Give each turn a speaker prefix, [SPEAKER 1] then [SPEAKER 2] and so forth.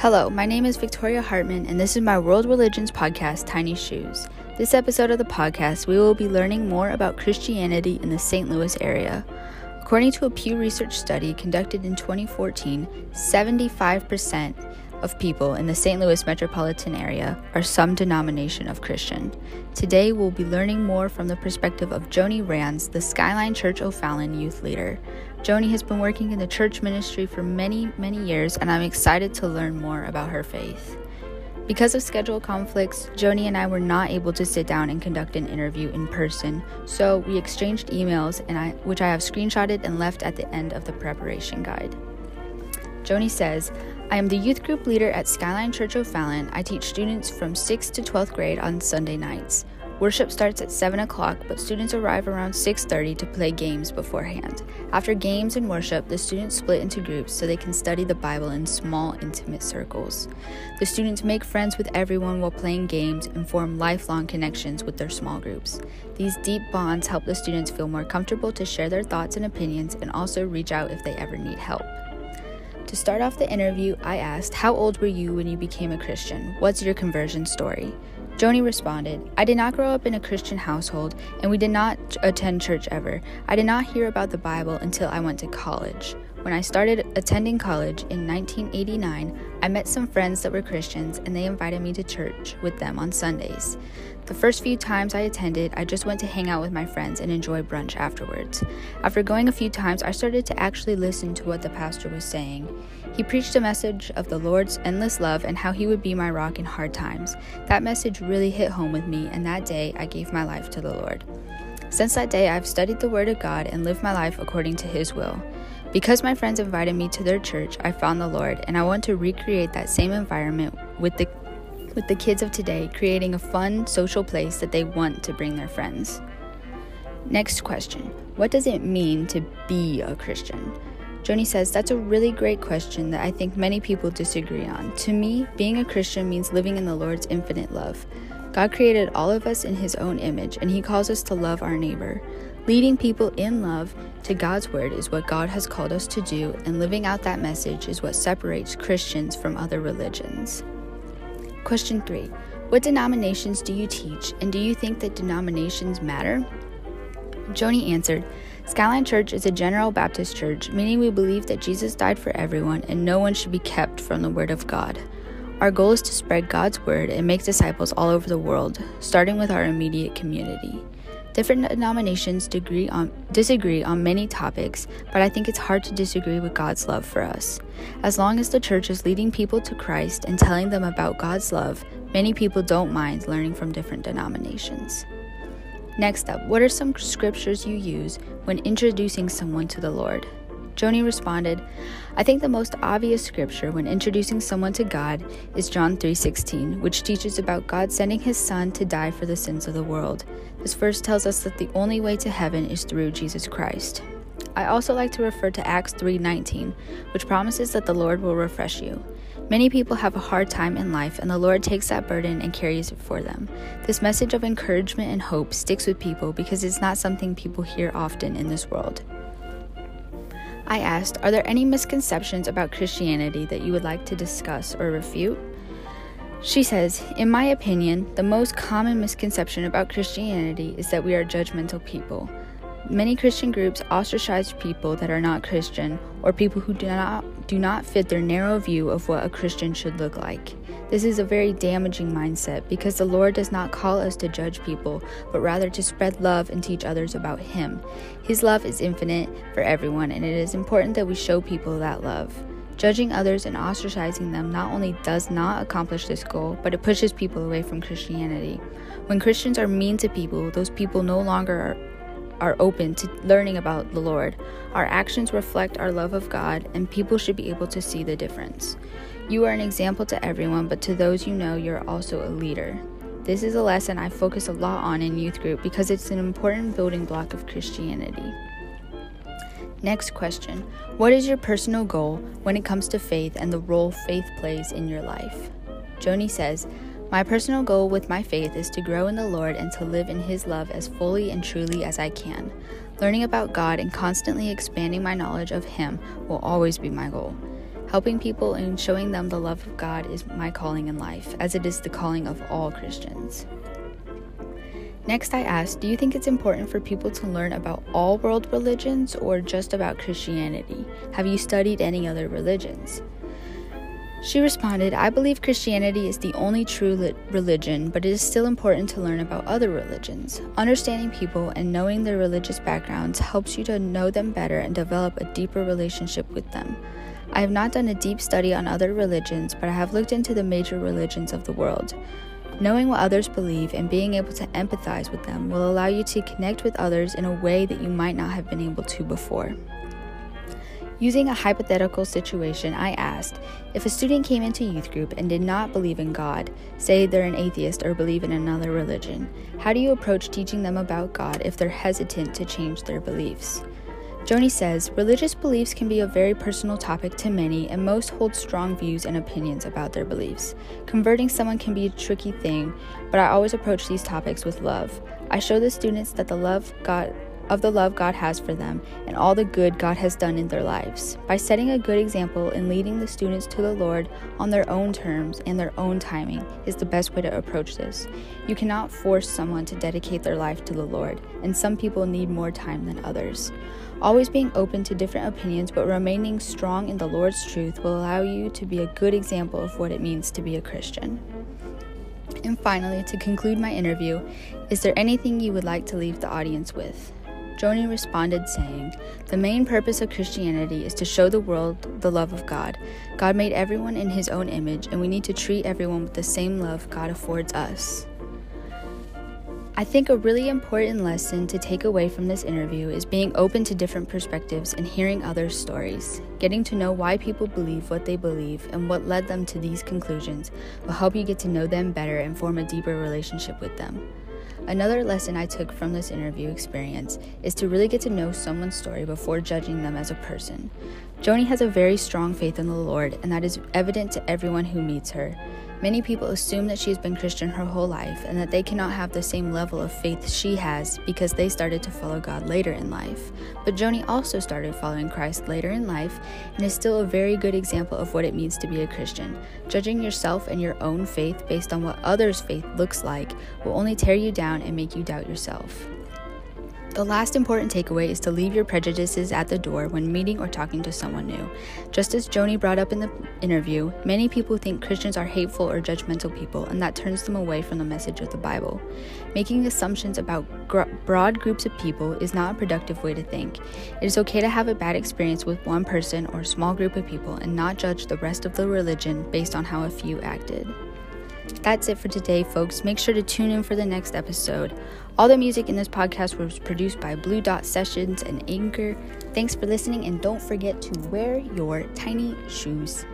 [SPEAKER 1] Hello, my name is Victoria Hartman, and this is my World Religions podcast, Tiny Shoes. This episode of the podcast, we will be learning more about Christianity in the St. Louis area. According to a Pew Research study conducted in 2014, 75% of people in the St. Louis metropolitan area are some denomination of Christian. Today, we'll be learning more from the perspective of Joni Rands, the Skyline Church O'Fallon youth leader. Joni has been working in the church ministry for many, many years, and I'm excited to learn more about her faith. Because of schedule conflicts, Joni and I were not able to sit down and conduct an interview in person, so we exchanged emails, and I, which I have screenshotted and left at the end of the preparation guide. Joni says, I am the youth group leader at Skyline Church O'Fallon. I teach students from 6th to 12th grade on Sunday nights. Worship starts at 7 o'clock, but students arrive around 6.30 to play games beforehand. After games and worship, the students split into groups so they can study the Bible in small, intimate circles. The students make friends with everyone while playing games and form lifelong connections with their small groups. These deep bonds help the students feel more comfortable to share their thoughts and opinions and also reach out if they ever need help. To start off the interview, I asked, How old were you when you became a Christian? What's your conversion story? Joni responded, I did not grow up in a Christian household, and we did not attend church ever. I did not hear about the Bible until I went to college. When I started attending college in 1989, I met some friends that were Christians and they invited me to church with them on Sundays. The first few times I attended, I just went to hang out with my friends and enjoy brunch afterwards. After going a few times, I started to actually listen to what the pastor was saying. He preached a message of the Lord's endless love and how he would be my rock in hard times. That message really hit home with me, and that day I gave my life to the Lord. Since that day, I've studied the Word of God and lived my life according to His will. Because my friends invited me to their church, I found the Lord, and I want to recreate that same environment with the with the kids of today, creating a fun, social place that they want to bring their friends. Next question What does it mean to be a Christian? Joni says, That's a really great question that I think many people disagree on. To me, being a Christian means living in the Lord's infinite love. God created all of us in His own image, and He calls us to love our neighbor. Leading people in love to God's Word is what God has called us to do, and living out that message is what separates Christians from other religions. Question 3 What denominations do you teach, and do you think that denominations matter? Joni answered, Skyline Church is a general Baptist church, meaning we believe that Jesus died for everyone and no one should be kept from the Word of God. Our goal is to spread God's Word and make disciples all over the world, starting with our immediate community. Different denominations on, disagree on many topics, but I think it's hard to disagree with God's love for us. As long as the church is leading people to Christ and telling them about God's love, many people don't mind learning from different denominations. Next up, what are some scriptures you use when introducing someone to the Lord? Joni responded, I think the most obvious scripture when introducing someone to God is John 3:16, which teaches about God sending his son to die for the sins of the world. This verse tells us that the only way to heaven is through Jesus Christ. I also like to refer to Acts 3:19, which promises that the Lord will refresh you. Many people have a hard time in life, and the Lord takes that burden and carries it for them. This message of encouragement and hope sticks with people because it's not something people hear often in this world. I asked, Are there any misconceptions about Christianity that you would like to discuss or refute? She says, In my opinion, the most common misconception about Christianity is that we are judgmental people. Many Christian groups ostracize people that are not Christian or people who do not, do not fit their narrow view of what a Christian should look like. This is a very damaging mindset because the Lord does not call us to judge people, but rather to spread love and teach others about Him. His love is infinite for everyone, and it is important that we show people that love. Judging others and ostracizing them not only does not accomplish this goal, but it pushes people away from Christianity. When Christians are mean to people, those people no longer are open to learning about the Lord. Our actions reflect our love of God, and people should be able to see the difference. You are an example to everyone, but to those you know, you're also a leader. This is a lesson I focus a lot on in youth group because it's an important building block of Christianity. Next question What is your personal goal when it comes to faith and the role faith plays in your life? Joni says, my personal goal with my faith is to grow in the Lord and to live in His love as fully and truly as I can. Learning about God and constantly expanding my knowledge of Him will always be my goal. Helping people and showing them the love of God is my calling in life, as it is the calling of all Christians. Next, I asked, Do you think it's important for people to learn about all world religions or just about Christianity? Have you studied any other religions? She responded, I believe Christianity is the only true religion, but it is still important to learn about other religions. Understanding people and knowing their religious backgrounds helps you to know them better and develop a deeper relationship with them. I have not done a deep study on other religions, but I have looked into the major religions of the world. Knowing what others believe and being able to empathize with them will allow you to connect with others in a way that you might not have been able to before. Using a hypothetical situation, I asked if a student came into youth group and did not believe in God, say they're an atheist or believe in another religion, how do you approach teaching them about God if they're hesitant to change their beliefs? Joni says religious beliefs can be a very personal topic to many, and most hold strong views and opinions about their beliefs. Converting someone can be a tricky thing, but I always approach these topics with love. I show the students that the love God of the love God has for them and all the good God has done in their lives. By setting a good example and leading the students to the Lord on their own terms and their own timing is the best way to approach this. You cannot force someone to dedicate their life to the Lord, and some people need more time than others. Always being open to different opinions but remaining strong in the Lord's truth will allow you to be a good example of what it means to be a Christian. And finally, to conclude my interview, is there anything you would like to leave the audience with? Joni responded, saying, The main purpose of Christianity is to show the world the love of God. God made everyone in his own image, and we need to treat everyone with the same love God affords us. I think a really important lesson to take away from this interview is being open to different perspectives and hearing others' stories. Getting to know why people believe what they believe and what led them to these conclusions will help you get to know them better and form a deeper relationship with them. Another lesson I took from this interview experience is to really get to know someone's story before judging them as a person. Joni has a very strong faith in the Lord, and that is evident to everyone who meets her. Many people assume that she has been Christian her whole life and that they cannot have the same level of faith she has because they started to follow God later in life. But Joni also started following Christ later in life and is still a very good example of what it means to be a Christian. Judging yourself and your own faith based on what others' faith looks like will only tear you down and make you doubt yourself. The last important takeaway is to leave your prejudices at the door when meeting or talking to someone new. Just as Joni brought up in the interview, many people think Christians are hateful or judgmental people, and that turns them away from the message of the Bible. Making assumptions about gr- broad groups of people is not a productive way to think. It is okay to have a bad experience with one person or small group of people and not judge the rest of the religion based on how a few acted. That's it for today, folks. Make sure to tune in for the next episode. All the music in this podcast was produced by Blue Dot Sessions and Anchor. Thanks for listening, and don't forget to wear your tiny shoes.